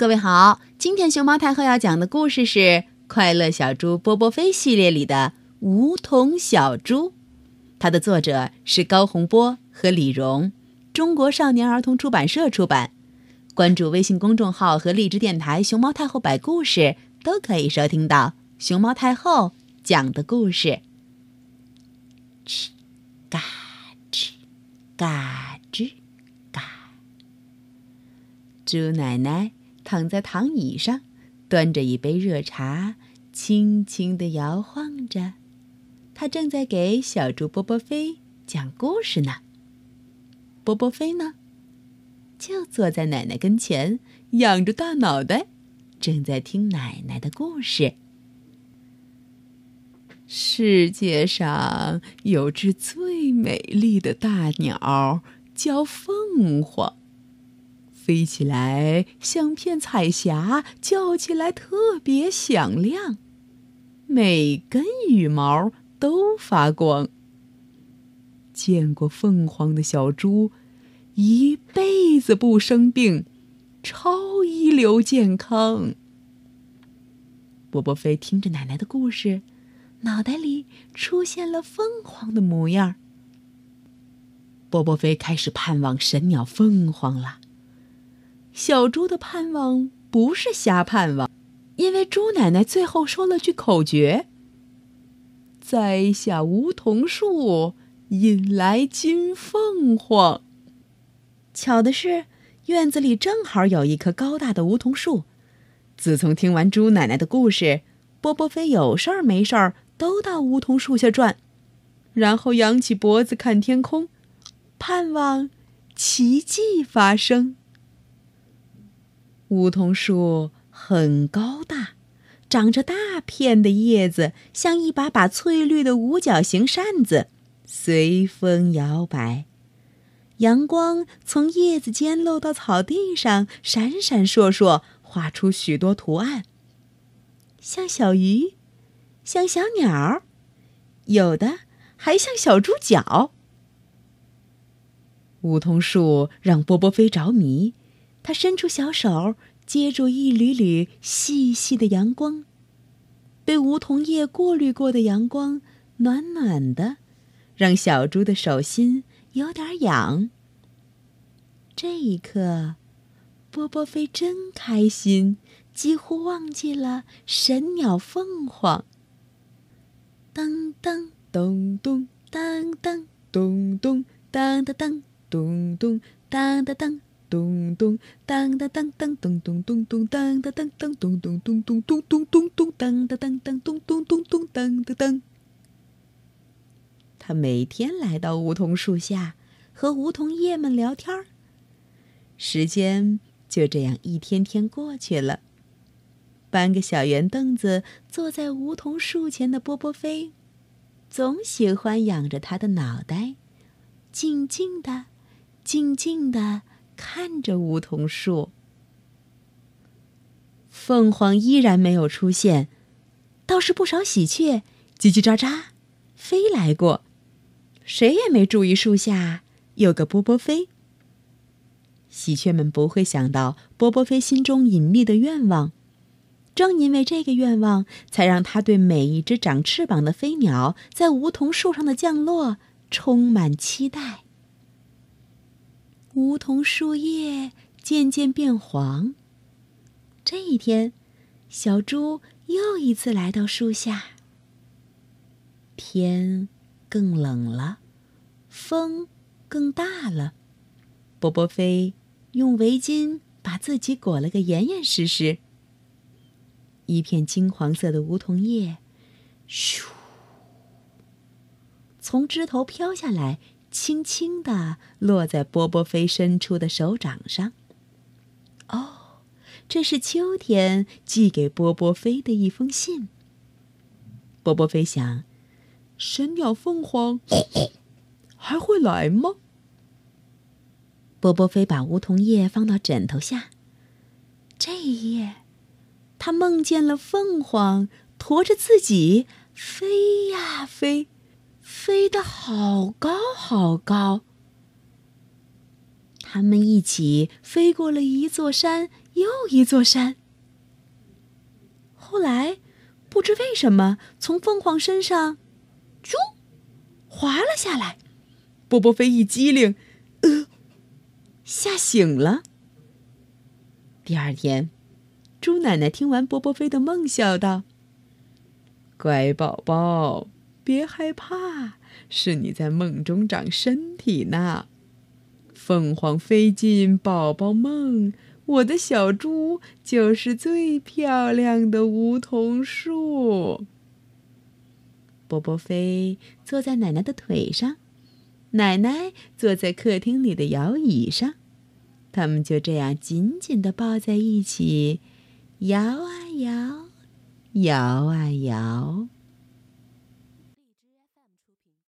各位好，今天熊猫太后要讲的故事是《快乐小猪波波飞》系列里的《梧桐小猪》，它的作者是高洪波和李荣，中国少年儿童出版社出版。关注微信公众号和荔枝电台“熊猫太后摆故事”，都可以收听到熊猫太后讲的故事。吱嘎吱嘎吱嘎，猪奶奶。躺在躺椅上，端着一杯热茶，轻轻地摇晃着。他正在给小猪波波飞讲故事呢。波波飞呢，就坐在奶奶跟前，仰着大脑袋，正在听奶奶的故事。世界上有只最美丽的大鸟，叫凤凰。飞起来像片彩霞，叫起来特别响亮，每根羽毛都发光。见过凤凰的小猪，一辈子不生病，超一流健康。波波飞听着奶奶的故事，脑袋里出现了凤凰的模样。波波飞开始盼望神鸟凤凰了。小猪的盼望不是瞎盼望，因为猪奶奶最后说了句口诀：“栽下梧桐树，引来金凤凰。”巧的是，院子里正好有一棵高大的梧桐树。自从听完猪奶奶的故事，波波飞有事儿没事儿都到梧桐树下转，然后仰起脖子看天空，盼望奇迹发生。梧桐树很高大，长着大片的叶子，像一把把翠绿的五角形扇子，随风摇摆。阳光从叶子间漏到草地上，闪闪烁烁，画出许多图案，像小鱼，像小鸟，有的还像小猪脚。梧桐树让波波飞着迷。他伸出小手，接住一缕缕细细的阳光，被梧桐叶过滤过的阳光，暖暖的，让小猪的手心有点痒。这一刻，波波飞真开心，几乎忘记了神鸟凤凰。噔噔咚咚，噔噔咚咚，噔噔噔咚咚，噔噔噔。咚咚当当当当咚咚咚咚当当当当咚咚咚咚咚咚咚咚当当当当咚咚咚咚当当当。他每天来到梧桐树下，和梧桐叶们聊天儿。时间就这样一天天过去了。搬个小圆凳子，坐在梧桐树前的波波飞，总喜欢仰着他的脑袋，静静的，静静的。看着梧桐树，凤凰依然没有出现，倒是不少喜鹊叽叽喳喳飞来过，谁也没注意树下有个波波飞。喜鹊们不会想到波波飞心中隐秘的愿望，正因为这个愿望，才让他对每一只长翅膀的飞鸟在梧桐树上的降落充满期待。梧桐树叶渐渐变黄。这一天，小猪又一次来到树下。天更冷了，风更大了。波波飞用围巾把自己裹了个严严实实。一片金黄色的梧桐叶，咻，从枝头飘下来。轻轻地落在波波飞伸出的手掌上。哦，这是秋天寄给波波飞的一封信。波波飞想：神鸟凤凰 还会来吗？波波飞把梧桐叶放到枕头下。这一夜，他梦见了凤凰驮着自己飞呀飞。飞得好高好高，他们一起飞过了一座山又一座山。后来，不知为什么，从凤凰身上，啾，滑了下来。波波飞一激灵，呃，吓醒了。第二天，猪奶奶听完波波飞的梦，笑道：“乖宝宝，别害怕，是你在梦中长身体呢。凤凰飞进宝宝梦，我的小猪就是最漂亮的梧桐树。”波波飞坐在奶奶的腿上。奶奶坐在客厅里的摇椅上，他们就这样紧紧地抱在一起，摇啊摇，摇啊摇。